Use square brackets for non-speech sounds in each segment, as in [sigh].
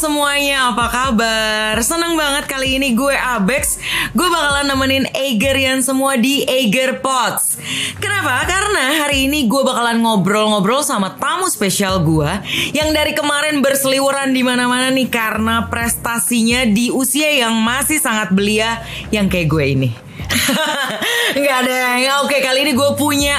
semuanya, apa kabar? Seneng banget kali ini gue Abex Gue bakalan nemenin Egerian semua di Eger Pots Kenapa? Karena hari ini gue bakalan ngobrol-ngobrol sama tamu spesial gue Yang dari kemarin berseliweran di mana mana nih Karena prestasinya di usia yang masih sangat belia Yang kayak gue ini [laughs] Nggak ada ya Oke kali ini gue punya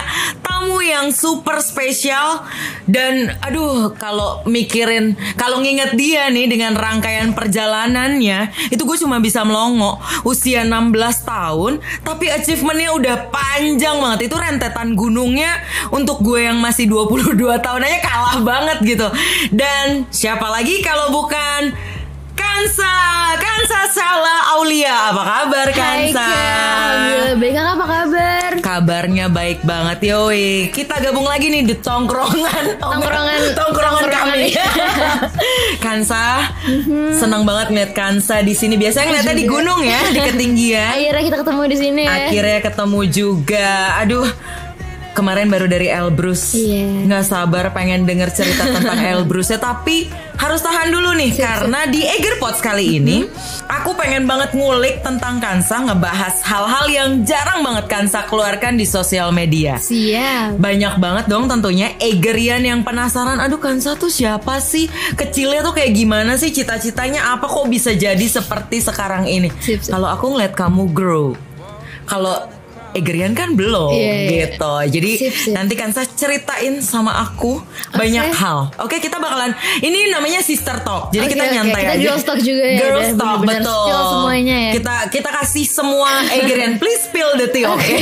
tamu yang super spesial Dan aduh kalau mikirin Kalau nginget dia nih dengan rangkaian perjalanannya Itu gue cuma bisa melongo Usia 16 tahun Tapi achievementnya udah panjang banget Itu rentetan gunungnya Untuk gue yang masih 22 tahun aja kalah banget gitu Dan siapa lagi kalau bukan Kansa, Kansa Salah Aulia. Apa kabar Kansa? Hai Alhamdulillah baik apa kabar? Kabarnya baik banget yoi. Kita gabung lagi nih di tongkrongan. Tongkrongan. [laughs] tongkrongan, Tongkrongan. kami. [laughs] Kansa, senang banget ngeliat Kansa di sini. Biasanya ngeliatnya di juga. gunung ya, di ketinggian. [laughs] Akhirnya kita ketemu di sini ya. Akhirnya ketemu juga. Aduh, kemarin baru dari Elbrus. Iya. Nggak sabar pengen denger cerita tentang [laughs] Elbrusnya, tapi harus tahan dulu nih karena di Egerpots kali ini aku pengen banget ngulik tentang Kansa ngebahas hal-hal yang jarang banget Kansa keluarkan di sosial media. Siap. Banyak banget dong tentunya Egerian yang penasaran Aduh Kansa tuh siapa sih Kecilnya tuh kayak gimana sih Cita-citanya apa kok bisa jadi seperti sekarang ini. Kalau aku ngeliat kamu grow Kalau Egerian kan belum Iya, iya. gitu Jadi Sip, sip. nanti Kansa ceritain sama aku Banyak hal Oke kita bakalan Ini namanya sister talk Jadi Oke, kita oke. nyantai Kita aja girls talk juga ya, Girls udah talk betul spill semuanya ya. Kita kita kasih semua Egerian Please spill the tea oke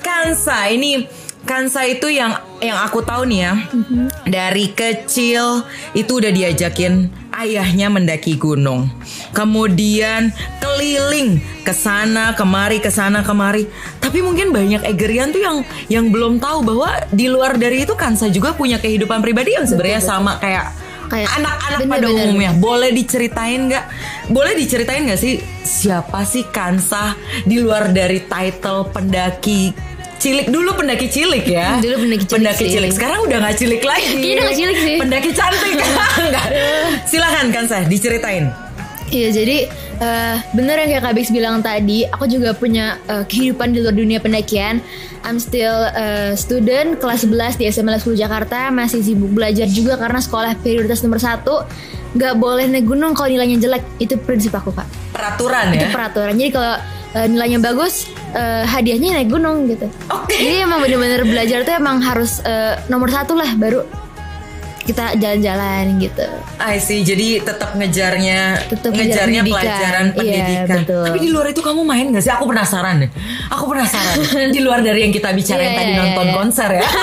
Kansa ini Kansa itu yang yang aku tahu nih ya Mhm. dari kecil itu udah diajakin ayahnya mendaki gunung. Kemudian keliling ke sana kemari ke sana kemari. Tapi mungkin banyak Egerian tuh yang yang belum tahu bahwa di luar dari itu Kansa juga punya kehidupan pribadi yang sebenarnya sama kayak Kayak- anak-anak pada bener, umumnya. Boleh diceritain nggak? Boleh diceritain nggak sih siapa sih Kansa di luar dari title pendaki cilik dulu pendaki cilik ya Hmm, Dulu pendaki cilik pendaki sih. cilik sekarang udah nggak cilik lagi [laughs] Kayaknya udah nggak cilik sih. pendaki cantik [laughs] [laughs] Nggak. silakan Kansa diceritain Iya jadi eh, bener yang kayak Kak Bix bilang tadi, aku juga punya eh, kehidupan di luar dunia pendakian. I'm still eh, student kelas 11 di SMA 10 Jakarta, masih sibuk belajar juga karena sekolah prioritas nomor satu. Gak boleh naik gunung kalau nilainya jelek, itu prinsip aku kak. peraturan Itu ya peraturan. Jadi kalau eh, nilainya bagus, eh, hadiahnya naik gunung gitu. Oke. Jadi emang bener-bener belajar tuh emang harus eh, nomor satu lah, baru kita jalan-jalan gitu. I see jadi tetap ngejarnya Tetap ngejar ngejarnya pendidikan. pelajaran Iya, pendidikan betul. tapi di luar itu kamu main gak sih aku penasaran deh aku penasaran [laughs] di luar dari yang kita bicarain Iya, tadi iya, nonton iya. konser ya [laughs]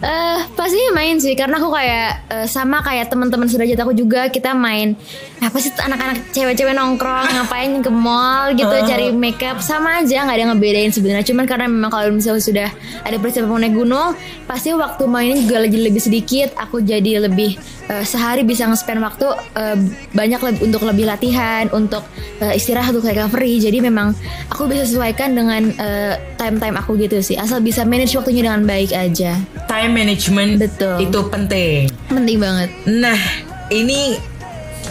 [laughs] pasti main sih karena aku kayak eh, sama kayak teman-teman sederajat aku juga kita main apa sih anak-anak cewek-cewek nongkrong ngapain ke mall? gitu cari makeup sama aja nggak ada yang ngebedain sebenarnya. Cuman karena memang kalau misalnya sudah ada persiapan naik gunung pasti waktu mainin juga lebih lebih sedikit aku jadi lebih eh, sehari bisa nge-spend waktu eh, banyak lebih untuk lebih latihan untuk eh, istirahat untuk recovery. Jadi memang aku bisa sesuaikan dengan eh, time-time aku gitu sih. Asal bisa manage waktunya dengan baik aja. Time management Betul. itu penting penting banget Nah, ini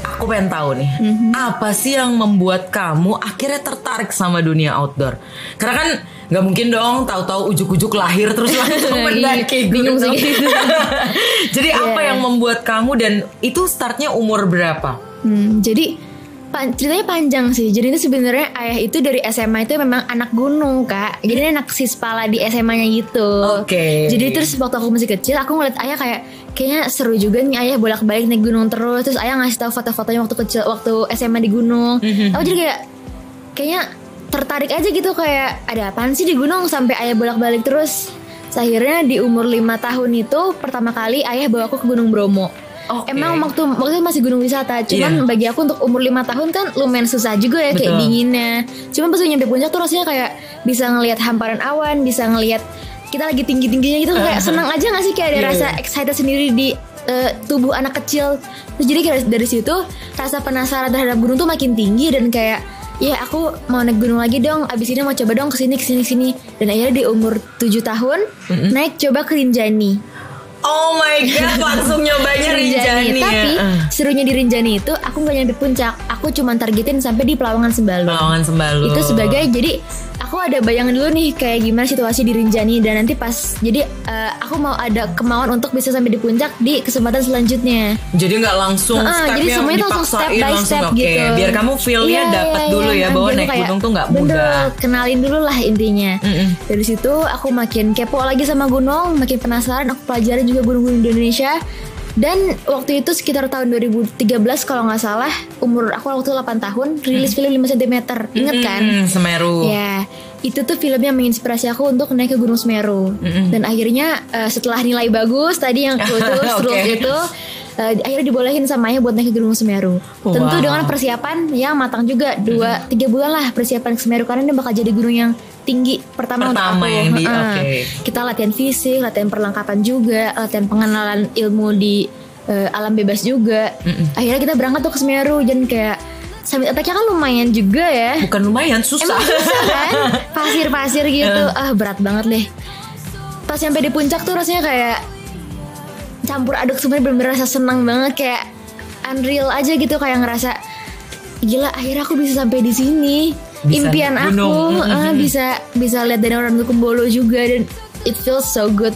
aku pengen tahu nih, Mhm. apa sih yang membuat kamu akhirnya tertarik sama dunia outdoor? Karena kan nggak mungkin dong tahu-tahu ujuk-ujuk lahir terus [laughs] langsung Iya, mendaki gunung. sih gitu. [laughs] Jadi apa Iya. yang membuat kamu dan itu startnya umur berapa? Hmm, jadi pan- ceritanya panjang sih. Jadi itu sebenarnya ayah itu dari SMA itu memang anak gunung kak. Jadi anak sispala di SMA-nya gitu. Oke. Jadi terus waktu aku masih kecil, aku ngeliat ayah kayak kayaknya seru juga nih ayah bolak-balik naik gunung terus. Terus ayah ngasih tahu foto-fotonya waktu kecil, waktu SMA di gunung. Aku jadi kayak kayaknya tertarik aja gitu kayak ada apaan sih di gunung sampai ayah bolak-balik terus. Terus Akhirnya di umur lima tahun itu pertama kali ayah bawa aku ke Gunung Bromo. Oke. Emang waktu waktu masih gunung wisata, cuman Iya. bagi aku untuk umur lima tahun kan lumayan susah juga ya kayak Betul. dinginnya. Cuman pas nyampe puncak tuh rasanya kayak bisa ngelihat hamparan awan, bisa ngelihat kita lagi tinggi tingginya gitu kayak [laughs] senang aja gak sih kayak ada Iya, rasa iya. excited sendiri di eh, tubuh anak kecil. Terus jadi kayak dari situ rasa penasaran terhadap gunung tuh makin tinggi dan kayak ya aku mau naik gunung lagi dong. Abis ini mau coba dong ke sini ke sini ke sini. Dan akhirnya di umur 7 tahun naik coba ke Rinjani. Oh my god, langsung nyobanya Rinjani, ya. Tapi Eh. serunya di Rinjani itu aku nggak nyampe puncak. Aku cuma targetin sampai di Pelawangan Sembalun. Pelawangan Sembalun. Itu sebagai jadi aku ada bayangan dulu nih kayak gimana situasi di Rinjani dan nanti pas jadi eh, aku mau ada kemauan untuk bisa sampai di puncak di kesempatan selanjutnya. Jadi nggak langsung Heeh, stepnya jadi semuanya langsung step by langsung step oke. gitu. Biar kamu feel-nya Iya, dapat iya, dulu iya. ya bahwa Jadi naik kayak, gunung tuh nggak bener, mudah. kenalin dulu lah intinya. Mm-mm. Dari situ aku makin kepo lagi sama gunung, makin penasaran. Aku pelajarin juga gunung-gunung Indonesia. Dan waktu itu sekitar tahun 2013 kalau nggak salah, umur aku waktu 8 tahun, rilis film 5 cm. Ingat kan? Mm, Semeru. Ya, itu tuh film yang menginspirasi aku untuk naik ke Gunung Semeru. Dan akhirnya eh, setelah nilai bagus tadi yang khusus [laughs] Oke. rules itu eh, akhirnya dibolehin sama ayah buat naik ke Gunung Semeru. Tentu Wow. dengan persiapan yang matang juga dua tiga bulan lah persiapan ke Semeru karena ini bakal jadi gunung yang tinggi pertama, Pertama untuk aku. yang di- Heeh. oke. Kita latihan fisik, latihan perlengkapan juga, latihan pengenalan ilmu di eh, alam bebas juga. Akhirnya kita berangkat tuh ke Semeru dan kayak summit attack-nya kan lumayan juga ya. Bukan lumayan susah. Emang susah kan? Pasir-pasir gitu. Ah berat banget deh. Pas sampai di puncak tuh rasanya kayak campur aduk sebenarnya bener-bener rasa senang banget kayak unreal aja gitu kayak ngerasa gila akhirnya aku bisa sampai di sini. Bisa Impian aku gunung. ah, bisa bisa lihat dari orang Kumbolo juga dan it feels so good.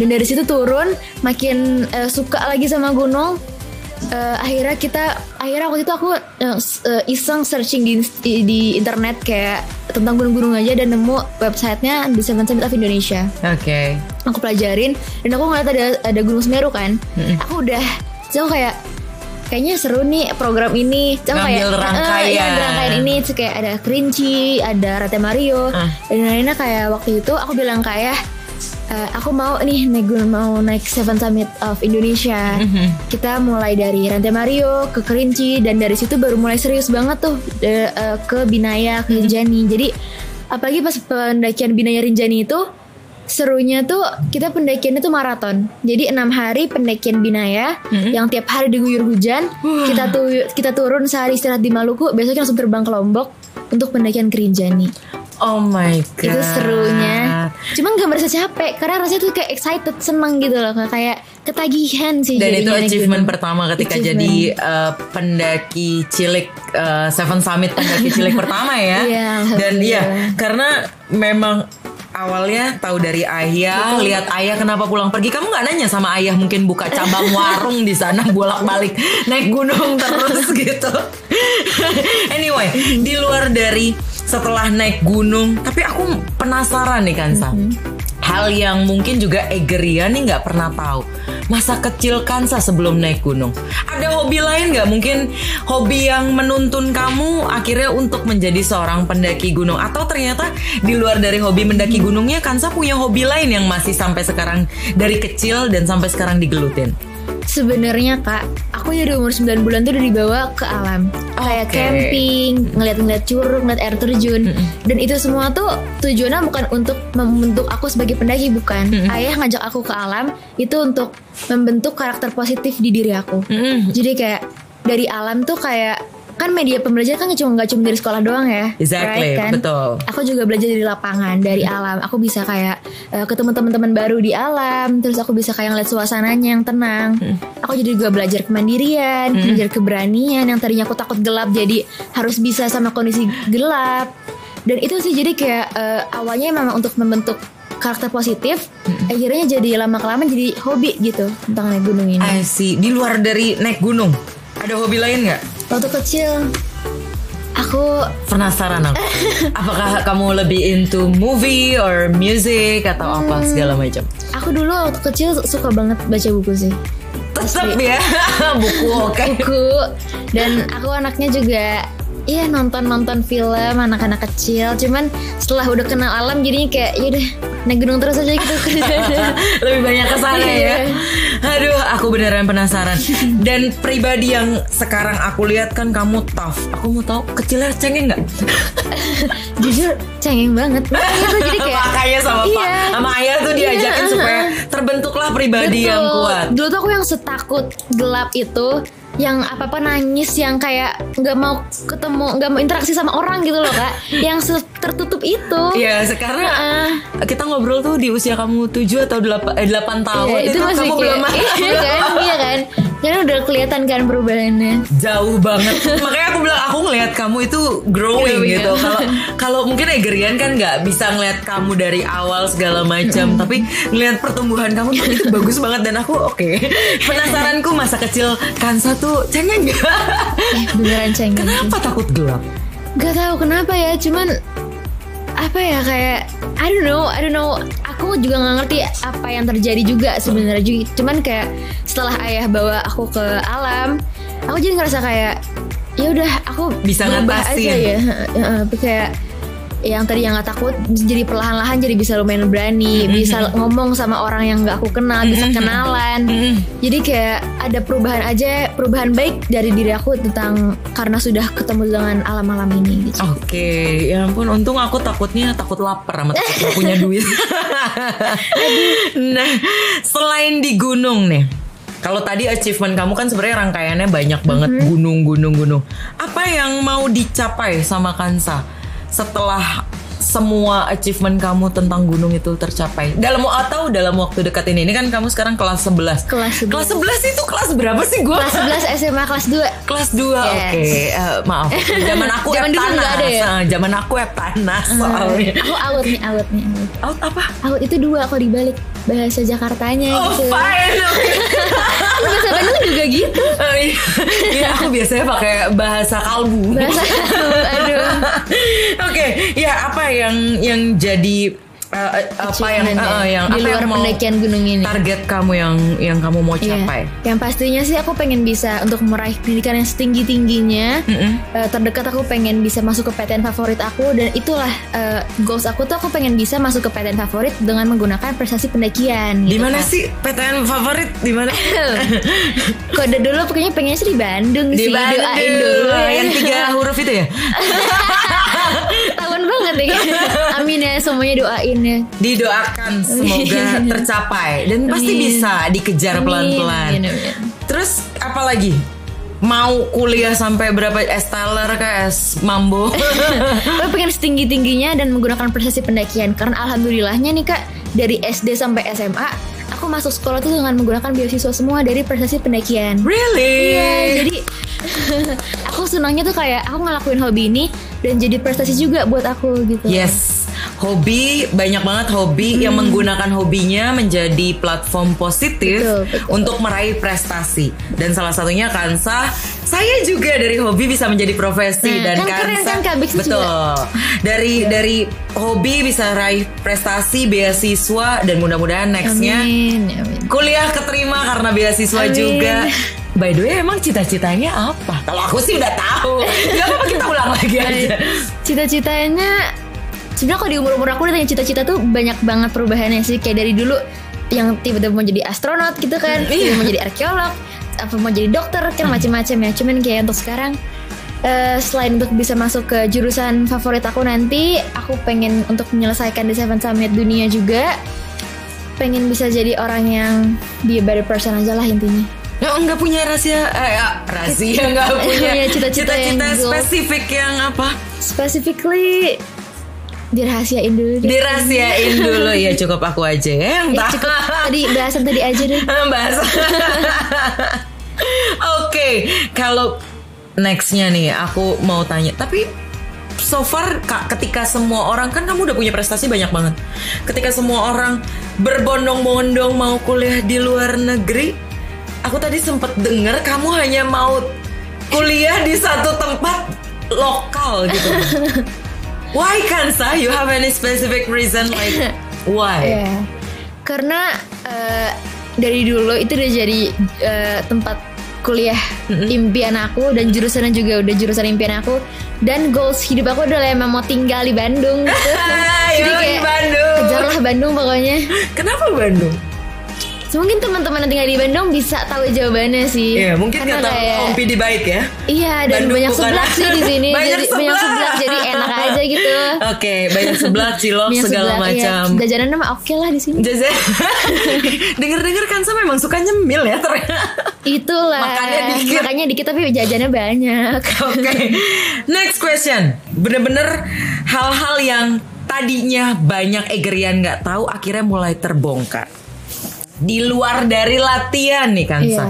Dan dari situ turun makin eh, suka lagi sama gunung. Eh, akhirnya kita akhirnya waktu itu aku eh, iseng searching di, di di internet kayak tentang gunung-gunung aja dan nemu websitenya di Seven Summit of Indonesia Oke. aku pelajarin dan aku ngeliat ada ada Gunung Semeru kan aku udah so kayak kayaknya seru nih program ini. So kayak Ngambil eh, rangkaian. iya, ambil rangkaian ini. Terus kayak ada Kerinci ada Rate Mario. Ah. dan lainnya kayak waktu itu aku bilang kayak "Eh, aku mau nih gunung mau naik Seven Summit of Indonesia. Mhm. kita mulai dari Rante Mario ke Kerinci dan dari situ baru mulai serius banget tuh eh, eh, ke Binaya ke Rinjani. Jadi apalagi pas pendakian Binaya Rinjani itu serunya tuh kita pendakiannya tuh maraton jadi enam hari pendakian Binaya Mhm. yang tiap hari diguyur hujan kita tuh kita turun sehari istirahat di Maluku besoknya langsung terbang ke Lombok untuk pendakian ke Rinjani Oh my god. itu serunya cuman gak merasa capek karena rasanya tuh kayak excited seneng gitu loh kayak ketagihan sih Dan itu naik achievement gunung. pertama ketika Achievement. jadi uh, pendaki cilik uh, Seven Summit pendaki cilik [laughs] pertama ya. Iya, Dan iya, alhamdulillah. karena memang awalnya tahu dari ayah, lihat ayah kenapa pulang pergi. Kamu nggak nanya sama ayah mungkin buka cabang warung di sana bolak-balik naik gunung terus [laughs] gitu. anyway, di luar dari setelah naik gunung, tapi aku penasaran nih Kansa. Hal yang mungkin juga Egeria nih nggak pernah tahu. Masa kecil Kansa sebelum naik gunung. Ada hobi lain nggak? Mungkin hobi yang menuntun kamu akhirnya untuk menjadi seorang pendaki gunung. Atau ternyata di luar dari hobi mendaki gunungnya Kansa punya hobi lain yang masih sampai sekarang dari kecil dan sampai sekarang digelutin. Sebenarnya kak, aku dari umur 9 bulan tuh udah dibawa ke alam. Kayak Oke. camping, ngeliat-ngeliat curug, ngeliat air terjun. Dan itu semua tuh tujuannya bukan untuk membentuk aku sebagai pendaki, bukan. Ayah ngajak aku ke alam, itu untuk membentuk karakter positif di diri aku. Mm-mm. Jadi kayak dari alam tuh kayak kan media pembelajaran kan cuma nggak cuma dari sekolah doang ya, Exactly, kan? betul. Aku juga belajar dari lapangan, dari alam. Aku bisa kayak eh, ketemu teman-teman baru di alam, terus aku bisa kayak ngeliat suasananya yang tenang. Aku jadi juga belajar kemandirian, belajar keberanian yang tadinya aku takut gelap jadi harus bisa sama kondisi gelap. Dan itu sih jadi kayak eh, awalnya memang untuk membentuk karakter positif, akhirnya jadi lama kelamaan jadi hobi gitu tentang naik gunung ini. I see. Di luar dari naik gunung, ada hobi lain nggak? Waktu kecil aku Penasaran aku. [laughs] Apakah kamu lebih into movie or music atau apa segala macam? aku dulu waktu kecil suka banget baca buku sih. Tetap ya [laughs] buku oke. buku dan aku anaknya juga Iya nonton nonton film anak-anak kecil cuman setelah udah kenal alam jadinya kayak yaudah naik gunung terus aja gitu [laughs] Lebih banyak ke sana ya. Iya. Aduh, aku beneran penasaran. Dan pribadi yang sekarang aku lihat kan kamu tough. Aku mau tahu kecilnya cengeng nggak? [laughs] jujur cengeng banget makanya tuh jadi kayak Makanya sama Pak, Iya. sama Ayah tuh diajakin Iya, supaya terbentuklah pribadi yang Betul. kuat. Dulu tuh aku yang setakut gelap itu yang apa apa nangis yang kayak nggak mau ketemu nggak mau interaksi sama orang gitu loh kak [laughs] yang tertutup itu. Iya, sekarang Heeh. kita ngobrol tuh di usia kamu 7 atau 8 eh, 8 tahun Iya, itu masih kamu belum [laughs] iya kan, iya kan. Karena udah kelihatan kan perubahannya. jauh banget. [laughs] Makanya aku bilang aku ngelihat kamu itu growing Growing, gitu. ya. Kalau [laughs] kalau mungkin Egerian kan nggak bisa ngelihat kamu dari awal segala macam, tapi ngelihat pertumbuhan kamu tuh itu bagus banget dan aku oke. [laughs] Penasaranku masa kecil Kansa tuh cengeng nggak? Eh, beneran cengeng. Kenapa takut gelap? Gak tahu kenapa ya, cuman apa ya kayak I don't know, I don't know. Aku juga nggak ngerti apa yang terjadi juga sebenarnya. Ju- Cuman kayak setelah ayah bawa aku ke alam, aku jadi ngerasa kayak ya udah aku Bisa ngatasin. aja ya. Kayak yang tadi yang nggak takut jadi perlahan-lahan jadi bisa lumayan berani, bisa ngomong sama orang yang nggak aku kenal, bisa kenalan. Jadi kayak ada perubahan aja, perubahan baik dari diri aku tentang karena sudah ketemu dengan alam-alam ini gitu. Oke, ya ampun untung aku takutnya takut lapar sama takut gak punya duit. [laughs] [laughs] nah, selain di gunung nih. Kalau tadi achievement kamu kan sebenarnya rangkaiannya banyak banget gunung-gunung-gunung. Apa yang mau dicapai sama Kansa setelah semua achievement kamu tentang gunung itu tercapai. Dalam atau dalam waktu dekat ini. Ini kan kamu sekarang kelas 11 Kelas 11. kelas 11 itu kelas berapa sih gua? Kelas 11 SMA kelas 2 Kelas 2 Yes. oke. Eh, maaf. Zaman aku Zaman dulu Eptanas nggak ada ya? Ah, zaman aku Eptanas soalnya. Aku out nih, out nih out. out apa? Out itu dua kalau dibalik. Bahasa Jakartanya oh gitu. fine. [laughs] Bahasa Bandung juga gitu. Eh, iya. Iya, aku biasanya pakai bahasa kalbu. Bahasa Aduh. [laughs] Oke ya apa yang yang jadi eh, apa yang ya, eh, yang Di apa luar yang mau pendakian gunung ini target kamu yang yang kamu mau Iya. capai Yang pastinya sih aku pengen bisa untuk meraih pendidikan yang setinggi tingginya. Mm-mm. terdekat aku pengen bisa masuk ke PTN favorit aku dan itulah eh, goals aku tuh aku pengen bisa masuk ke PTN favorit dengan menggunakan prestasi pendakian. di gitu mana kan. sih PTN favorit di mana [laughs] Kode dulu pokoknya pengennya sih di Bandung di sih. Bandung Doain dulu ya. yang tiga huruf itu ya [laughs] banget ya. [laughs] Amin ya semuanya doain ya. didoakan semoga Amin. [laughs] tercapai dan pasti Amin. bisa dikejar pelan-pelan. Terus apa lagi? Mau kuliah sampai berapa S Teller ke S Mambo? [laughs] Aku pengen setinggi tingginya dan menggunakan prestasi pendakian karena alhamdulillahnya nih kak dari SD sampai SMA aku masuk sekolah tuh dengan menggunakan beasiswa semua dari prestasi pendakian. really? Iya, jadi [laughs] aku senangnya tuh kayak aku ngelakuin hobi ini dan jadi prestasi juga buat aku gitu. Yes, hobi banyak banget hobi yang menggunakan hobinya menjadi platform positif Betul, betul. untuk meraih prestasi. Dan salah satunya Kansa, saya juga dari hobi bisa menjadi profesi Nah, dan kan keren Kansa kan, Kak Bix betul. juga. Dari dari hobi bisa raih prestasi, beasiswa dan mudah-mudahan nextnya Amin, amin. kuliah keterima karena beasiswa Amin. juga. By the way, emang cita-citanya apa? Kalau aku sih udah tahu. [laughs] Gak apa-apa kita ulang lagi aja. Cita-citanya sebenarnya kalau di umur-umur aku udah tanya cita-cita tuh banyak banget perubahannya sih kayak dari dulu yang tiba-tiba mau jadi astronot gitu kan, Iya. tiba mau jadi arkeolog, apa mau jadi dokter kan macam-macam ya. Cuman kayak untuk sekarang eh, selain untuk bisa masuk ke jurusan favorit aku nanti, aku pengen untuk menyelesaikan di Seven Summit dunia juga. Pengen bisa jadi orang yang be a better person aja lah intinya. Ya, nggak punya rahasia eh ya, rahasia nggak punya [laughs] Punya cita-cita spesifik yang apa Specifically dirahasiain dulu deh. dirahasiain dulu ya cukup aku aja ya yang Ya, tahu. cukup tadi bahasan tadi aja deh. [laughs] bahas oke kalau nextnya nih aku mau tanya tapi so far kak ketika semua orang kan kamu udah punya prestasi banyak banget ketika semua orang berbondong-bondong mau kuliah di luar negeri aku tadi sempet denger kamu hanya mau kuliah di satu tempat lokal gitu [laughs] why Kansa you have any specific reason like [laughs] why Ya. Karena eh, dari dulu itu udah jadi eh, tempat kuliah impian aku dan jurusannya juga udah jurusan impian aku dan goals hidup aku adalah emang mau tinggal di Bandung gitu. [laughs] Jadi di kayak Bandung. kejarlah Bandung pokoknya. Kenapa Bandung? Mungkin teman-teman yang tinggal di Bandung bisa tahu jawabannya sih. Iya, mungkin Karena kata kayak- Om Pidi baik ya. Iya dan Bandung banyak seblak sih di sini. Banyak [laughs] jadi banyak seblak. jadi enak aja [laughs] gitu. Oke, banyak seblak, cilok, Banyak segala seblak, iya. macam. Jajanan mah oke lah di sini. Jajan. [laughs] Dengar-dengar kan sama memang suka nyemil ya ternyata. Itulah. Makannya dikit. Makannya dikit tapi jajannya banyak. Oke, next question. Bener-bener hal-hal yang tadinya banyak Egerian nggak tahu akhirnya mulai terbongkar. Di luar dari latihan nih kan, Iya. Sa.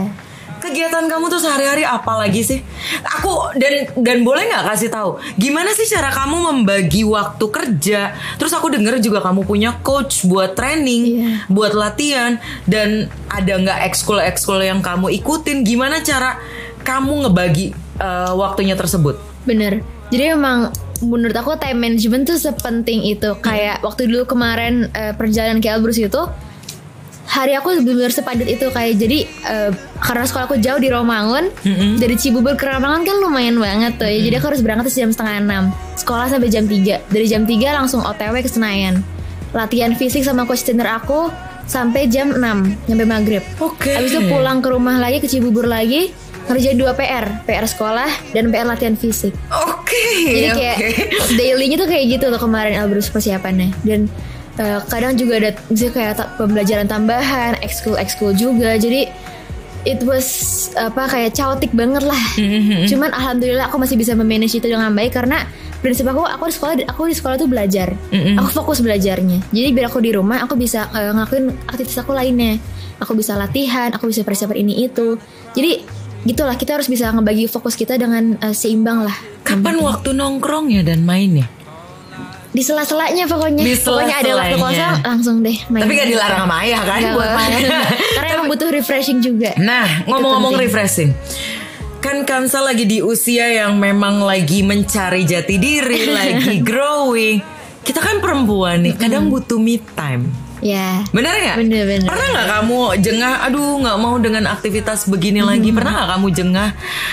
Kegiatan kamu tuh sehari-hari apa lagi sih? Aku dan dan boleh nggak kasih tahu gimana sih cara kamu membagi waktu kerja? Terus aku denger juga kamu punya coach buat training, Iya. buat latihan dan ada nggak ekskul ekskul yang kamu ikutin? Gimana cara kamu ngebagi eh, waktunya tersebut? Bener. Jadi emang menurut aku time management tuh sepenting itu. Kayak waktu dulu kemarin eh, perjalanan ke Elbrus itu hari aku benar-benar sepadat itu kayak jadi eh, karena sekolah aku jauh di Romangun dari Cibubur ke Romangun kan lumayan banget tuh ya. Jadi aku harus berangkat jam setengah enam. Sekolah sampai jam 3 dari jam 3 langsung OTW ke Senayan. Latihan fisik sama coach trainer aku sampai jam 6 sampai maghrib. Oke. Habis itu pulang ke rumah lagi ke Cibubur lagi ngerjain dua PR PR sekolah dan PR latihan fisik. Oke. jadi kayak oke. dailynya tuh kayak gitu tuh kemarin Elbrus persiapannya. Dan eh, kadang juga ada misalnya kayak pembelajaran tambahan ekskul ekskul juga. Jadi it was apa kayak chaotic banget lah. Mm-hmm. cuman alhamdulillah aku masih bisa memanage itu dengan baik karena prinsip aku aku di sekolah aku di sekolah tuh belajar. Mm-mm. aku fokus belajarnya. Jadi biar aku di rumah aku bisa eh, ngelakuin aktivitas aku lainnya. Aku bisa latihan aku bisa persiapan ini itu. Jadi gitulah kita harus bisa ngebagi fokus kita dengan eh, seimbang lah. Kapan waktu nongkrongnya dan mainnya? Di sela-selanya pokoknya Di pokoknya ada waktu kosong langsung deh main Tapi gak dilarang sama ayah kan Nggak buat main. karena emang butuh refreshing juga Nah, ngomong-ngomong refreshing. Kan Kansa lagi di usia yang memang lagi mencari jati diri, [laughs] lagi growing. Kita kan perempuan nih, kadang butuh me time. Ya Bener nggak? Bener-bener. Pernah nggak kamu jengah? Aduh, nggak mau dengan aktivitas begini lagi. Pernah nggak kamu jengah?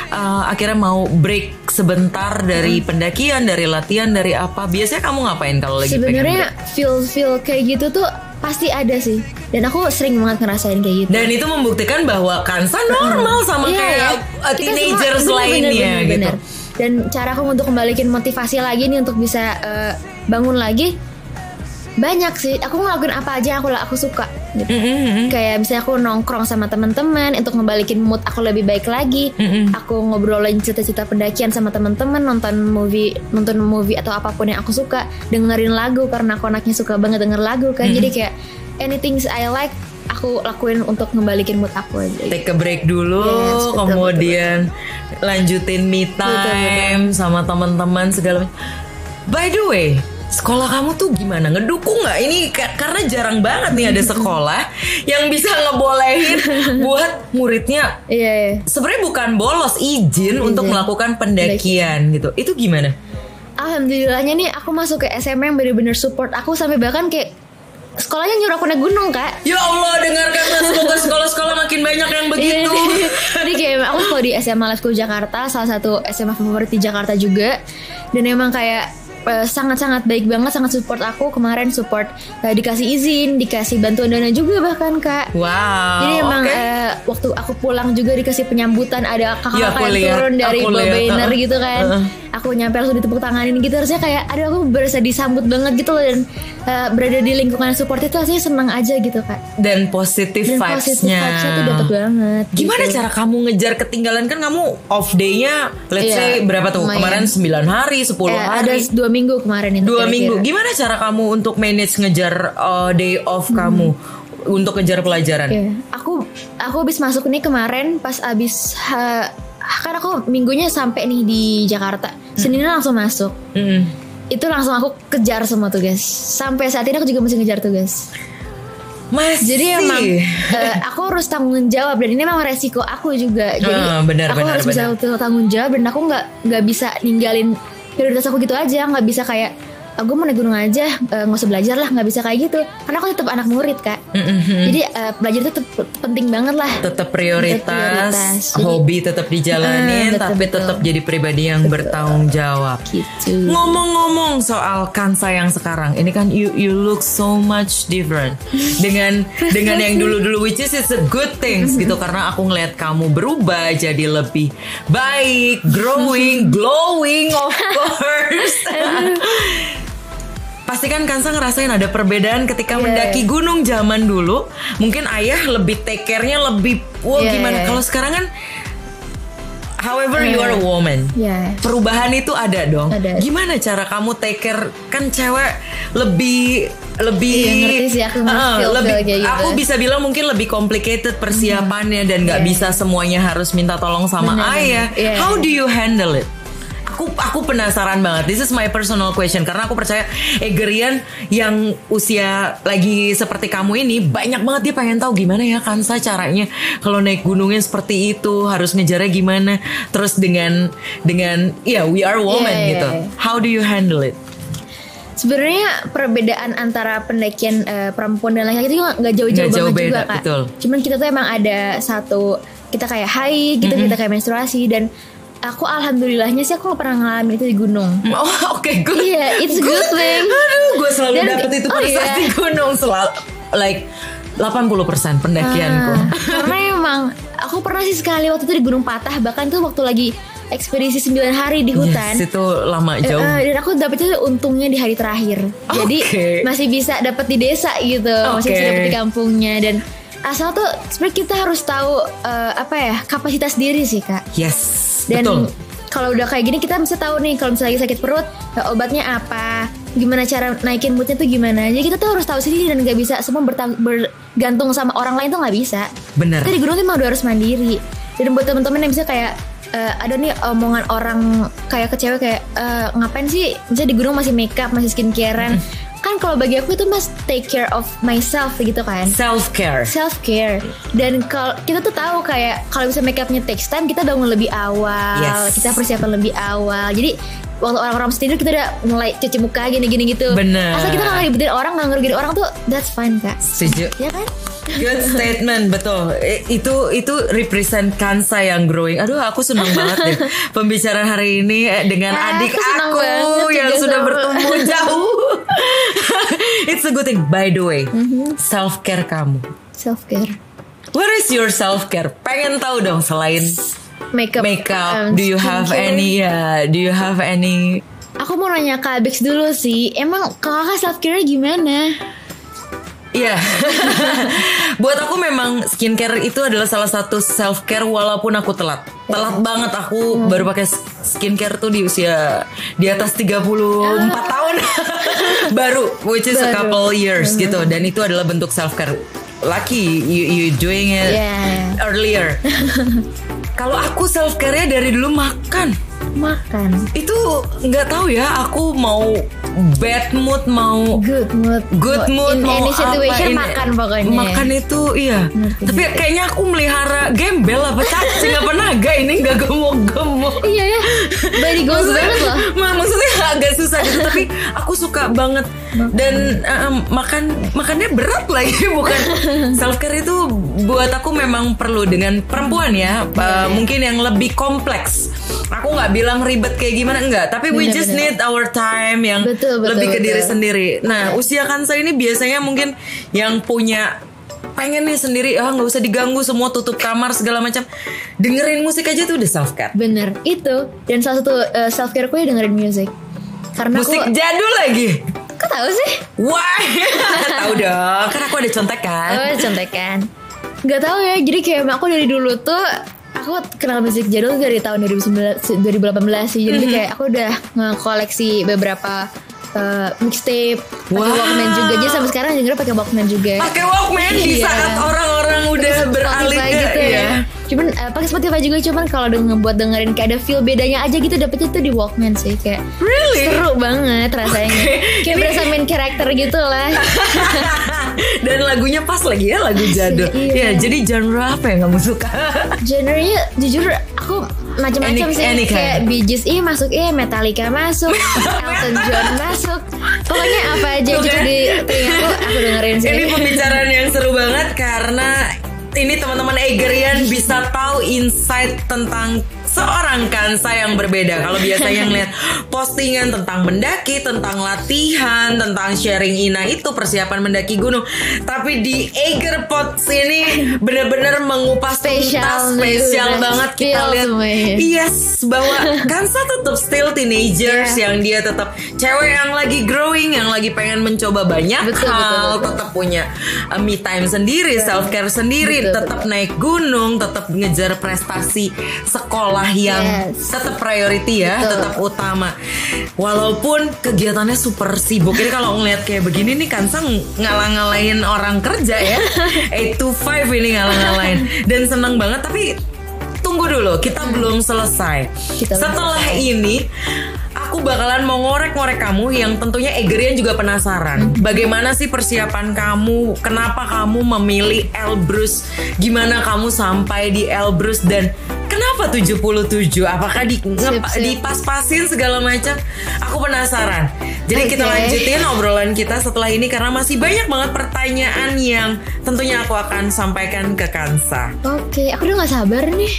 uh, akhirnya mau break sebentar dari pendakian, dari latihan, dari apa? Biasanya kamu ngapain kalau lagi sebenarnya feel feel kayak gitu tuh pasti ada sih dan aku sering banget ngerasain kayak gitu Dan itu membuktikan bahwa Kansa normal sama Iya, kayak ya. uh, Kita teenagers semua- bener, lainnya bener, gitu. bener. dan cara aku untuk kembalikan motivasi lagi nih untuk bisa eh, bangun lagi banyak sih aku ngelakuin apa aja yang aku aku suka gitu. Mm-mm. kayak misalnya aku nongkrong sama teman-teman untuk ngebalikin mood aku lebih baik lagi Mm-mm. aku ngobrolin cita-cita pendakian sama teman-teman nonton movie nonton movie atau apa pun yang aku suka dengerin lagu karena aku anaknya suka banget denger lagu kan jadi kayak anything I like aku lakuin untuk ngebalikin mood aku aja Take a break dulu, Yes, betul, kemudian lanjutin me time sama teman-teman segala macam. By the way, sekolah kamu tuh gimana? Ngedukung nggak? Ini ka- karena jarang banget nih ada sekolah yang bisa ngebolehin [laughs] buat muridnya iya iya. sebenarnya bukan bolos izin untuk melakukan pendakian gitu. Itu gimana? alhamdulillahnya nih aku masuk ke SMA yang bener-bener support aku sampai bahkan kayak sekolahnya nyuruh aku naik gunung kak Ya Allah, dengarkan semoga sekolah-sekolah makin banyak yang begitu. Iya, [laughs] Jadi kayak aku sekolah di SMA Lab School Jakarta, salah satu SMA favorit di Jakarta juga. Dan emang kayak Eh, sangat-sangat baik banget, sangat support aku kemarin support uh, dikasih izin, dikasih bantuan dana juga bahkan kak. Wow. Jadi emang okay. uh, eh, waktu aku pulang juga dikasih penyambutan ada iya, kakak-kakak ya, yang turun dari bobiner uh, gitu kan. Uh, aku nyampe langsung ditepuk tanganin gitu harusnya kayak ada aku berasa disambut banget gitu loh dan uh, berada di lingkungan support itu rasanya senang aja gitu kak dan positif dan tuh dapet banget gitu. gimana gitu. cara kamu ngejar ketinggalan kan kamu off day-nya let's yeah, say berapa tuh lumayan. kemarin 9 hari 10 eh, hari ada 2 minggu kemarin itu Dua kira-kira. minggu. Gimana cara kamu untuk manage ngejar uh, day off kamu untuk ngejar pelajaran? Hmm. Iya, aku aku habis masuk nih kemarin pas abis ha- kan aku minggunya sampai nih di Jakarta. Seninnya langsung masuk. Mm-mm. Itu langsung aku kejar semua tugas. Sampai saat ini aku juga masih ngejar tugas. Masih. Jadi emang eh, aku harus tanggung jawab dan ini memang resiko aku juga. Jadi Ah, benar, aku benar, harus bisa tanggung jawab dan aku nggak nggak bisa ninggalin prioritas aku gitu aja. Nggak bisa kayak aku mau naik gunung aja eh, nggak usah belajar lah nggak bisa kayak gitu karena aku tetap anak murid kak Mm-mm. jadi eh, belajar itu tetap penting banget lah tetap prioritas, prioritas. Jadi- hobi tetap dijalanin, Ah, betul, tapi betul. tetap jadi pribadi yang bertanggung jawab. gitu Ngomong-ngomong soal Kansa yang sekarang, ini kan you you look so much different dengan [laughs] dengan yang dulu-dulu which is it's a good things gitu [laughs] karena aku ngelihat kamu berubah jadi lebih baik, growing, glowing of [laughs] course. Pasti kan Kansa ngerasain ada perbedaan ketika Iya. mendaki gunung zaman dulu. Mungkin ayah lebih take care-nya lebih, wah Iya, gimana? Kalau sekarang kan However, you are a woman. Ya. Perubahan itu ada dong. Ada. Gimana cara kamu take care? Kan cewek lebih lebih Iya, ngerti sih, aku feel-feel lebih gitu. aku bisa bilang mungkin lebih complicated persiapannya dan nggak Iya. bisa semuanya harus minta tolong sama Benar, ayah. Iya. How do you handle it? Aku aku penasaran banget. This is my personal question karena aku percaya Egerian yang usia lagi seperti kamu ini banyak banget dia pengen tahu gimana ya Kansa caranya kalau naik gunungnya seperti itu harus ngejarnya gimana. Terus dengan dengan ya we are woman iya, gitu. How do you handle it? Sebenarnya perbedaan antara pendakian eh, perempuan dan laki-laki itu nggak jauh-jauh Nggak jauh banget juga beda, kak. betul. Cuman kita tuh emang ada satu kita kayak haid gitu, kita kayak menstruasi dan aku alhamdulillahnya sih aku gak pernah ngalamin itu di gunung. [laughs] Oh oke good. Iya, it's a good thing. Aduh, gue selalu Dan- dapet itu oh, pada saat iya. di gunung selalu like 80% pendakianku. Ah, karena emang aku pernah sih sekali waktu itu di Gunung Patah bahkan tuh waktu lagi ekspedisi 9 hari di hutan. Yes, itu lama Eh, jauh. eh, dan aku dapetnya untungnya di hari terakhir. Jadi Oke. masih bisa dapat di desa gitu, masih Oke. bisa dapat di kampungnya dan asal tuh sebenarnya kita harus tahu eh, apa ya kapasitas diri sih kak. yes, Dan betul. kalau udah kayak gini kita bisa tahu nih kalau misalnya lagi sakit perut eh, obatnya apa, gimana cara naikin moodnya tuh gimana. Jadi kita tuh harus tahu sendiri dan nggak bisa semua bertang- bergantung sama orang lain tuh nggak bisa. Bener. Kita di gunung tuh emang udah harus mandiri. Dan buat teman-teman yang bisa kayak eh, ada nih omongan orang kayak ke cewek kayak eh, ngapain sih misalnya di gunung masih makeup masih skincarean kan kalau bagi aku itu mas take care of myself gitu kan Self care. self care dan kalau kita tuh tahu kayak kalau bisa makeupnya takes time kita bangun lebih awal Yes. kita persiapan lebih awal jadi waktu orang-orang tidur kita udah mulai cuci muka gini-gini gitu Bener. asal kita nggak ngeribetin orang nggak ngerugiin orang tuh that's fine kak Setuju. ya kan Good statement, betul. I- Itu itu represent Kansa yang growing. Aduh, aku senang [laughs] banget deh pembicaraan hari ini eh, dengan Ah, adik aku aku banget yang juga sudah sama. bertemu jauh. [laughs] [laughs] It's a good thing. By the way, Mm-hmm. self care kamu. self care What is your self care? Pengen tahu dong selain makeup makeup. um, do you have skincare. any? Ya, do you have any? Aku mau nanya Kak Bex dulu sih Emang kakak self care gimana? Iya. [laughs] Buat aku memang skincare itu adalah salah satu self care walaupun aku telat. Telat banget aku baru pakai skincare tuh di usia di atas 34 tahun. [laughs] baru which is a Baru. couple years gitu dan itu adalah bentuk self care. Lucky you you doing it Yeah. earlier. [laughs] Kalau aku self care-nya dari dulu makan. Makan Itu nggak tahu ya, aku mau bad mood mau Good mood. Good mood In mau any situation apa, in- makan pokoknya. Makan itu iya. Ngerti, tapi kayaknya aku melihara gembel apa cacing apa naga ini nggak gemuk-gemuk. Iya ya Body goals banget loh Ma- maksudnya agak susah gitu [laughs] tapi aku suka banget. Dan eh, makan makannya berat lagi bukan. [laughs] Self care itu buat aku memang perlu dengan perempuan ya eh, mungkin yang lebih kompleks. Aku nggak bilang ribet kayak gimana enggak tapi we Bener, just bener. need our time yang Betul, betul, lebih ke diri betul. sendiri nah usia kansa ini biasanya mungkin yang punya pengen nih sendiri ah nggak usah diganggu semua tutup kamar segala macam dengerin musik aja tuh udah self care Bener Itu Dan salah satu self care gue dengerin music Karena musik aku jadul lagi Kok tahu sih? Wah, [laughs] tahu dong. Kan aku ada contekan. Oh contekan Gak tahu ya Jadi kayak aku dari dulu tuh Aku kenal musik jadul dari tahun 2019, 2018 sih Jadi Mhm. kayak aku udah nge-koleksi beberapa eh, mixtape pakai Wow. Walkman juga Jadi sampai sekarang denger pakai Walkman juga Pakai Walkman di Iya. saat orang-orang udah beralih ke gitu ya. Cuman eh, pakai Spotify juga cuman kalau udah ngebuat dengerin kayak ada feel bedanya aja gitu dapetnya tuh di Walkman sih kayak Really? seru banget rasanya. Oke. Kayak berasa main karakter gitu lah. [laughs] [laughs] Dan lagunya pas lagi ya lagu jadul. iya. Ya, jadi genre apa yang kamu suka? [laughs] Genrenya jujur aku macam-macam sih any kayak Bee Gees iya masuk iya Metallica masuk [laughs] Elton John masuk pokoknya apa aja gitu di telingaku aku dengerin sih Ini pembicaraan yang seru banget karena ini teman-teman Egerian bisa tahu insight tentang seorang Kansa yang berbeda. Kalau biasanya ngeliat [laughs] postingan tentang mendaki, tentang latihan, tentang sharing ina itu persiapan mendaki gunung. Tapi di Eger Pots ini benar-benar mengupas Spesial spesial banget kita lihat. Yes, bahwa [laughs] Kansa tetap still teenagers Yeah. yang dia tetap cewek yang lagi growing, yang lagi pengen mencoba banyak Betul, hal, betul, betul. tetap punya uh, me time sendiri, self care sendiri, Betul, tetap naik gunung, tetap ngejar prestasi sekolah yang Yes. tetap priority ya, Betul. tetap utama. Walaupun kegiatannya super sibuk. Ini kalau ngeliat kayak begini nih Kansa ngalah-ngalahin orang kerja ya. [laughs] 8 to 5 ini ngalah-ngalahin. Dan seneng banget tapi tunggu dulu, kita belum selesai. Kita Setelah selesai. ini aku bakalan mau ngorek-ngorek kamu yang tentunya Egerian juga penasaran. Bagaimana sih persiapan kamu? Kenapa kamu memilih Elbrus? Gimana kamu sampai di Elbrus dan kenapa 77? Apakah di ngepa- Sip, sip. dipas-pasin segala macam? Aku penasaran. Jadi kita Oke. lanjutin obrolan kita setelah ini karena masih banyak banget pertanyaan yang tentunya aku akan sampaikan ke Kansa. Oke, aku udah gak sabar nih.